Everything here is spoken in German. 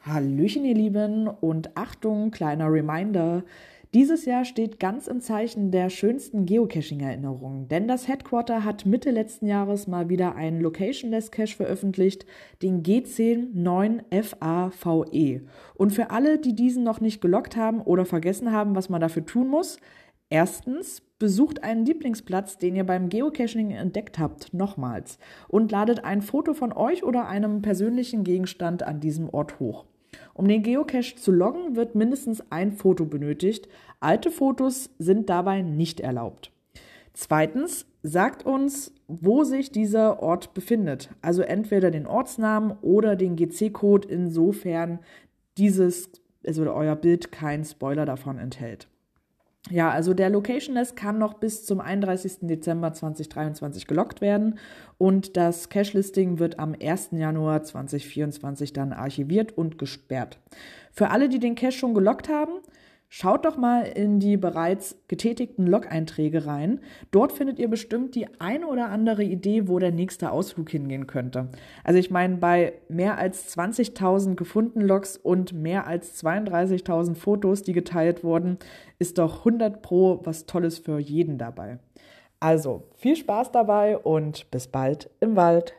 Hallöchen, ihr Lieben, und Achtung, kleiner Reminder. Dieses Jahr steht ganz im Zeichen der schönsten Geocaching-Erinnerungen, denn das Headquarter hat Mitte letzten Jahres mal wieder einen Locationless Cache veröffentlicht, den G109FAVE. Und für alle, die diesen noch nicht gelockt haben oder vergessen haben, was man dafür tun muss, erstens besucht einen Lieblingsplatz, den ihr beim Geocaching entdeckt habt, nochmals und ladet ein Foto von euch oder einem persönlichen Gegenstand an diesem Ort hoch. Um den Geocache zu loggen, wird mindestens ein Foto benötigt. Alte Fotos sind dabei nicht erlaubt. Zweitens, sagt uns, wo sich dieser Ort befindet. Also entweder den Ortsnamen oder den GC-Code, insofern dieses, also euer Bild keinen Spoiler davon enthält. Ja, also der Locationless kann noch bis zum 31. Dezember 2023 gelockt werden und das Cache-Listing wird am 1. Januar 2024 dann archiviert und gesperrt. Für alle, die den Cache schon gelockt haben, Schaut doch mal in die bereits getätigten Log-Einträge rein. Dort findet ihr bestimmt die eine oder andere Idee, wo der nächste Ausflug hingehen könnte. Also ich meine, bei mehr als 20.000 gefundenen Logs und mehr als 32.000 Fotos, die geteilt wurden, ist doch 100 Pro was Tolles für jeden dabei. Also viel Spaß dabei und bis bald im Wald.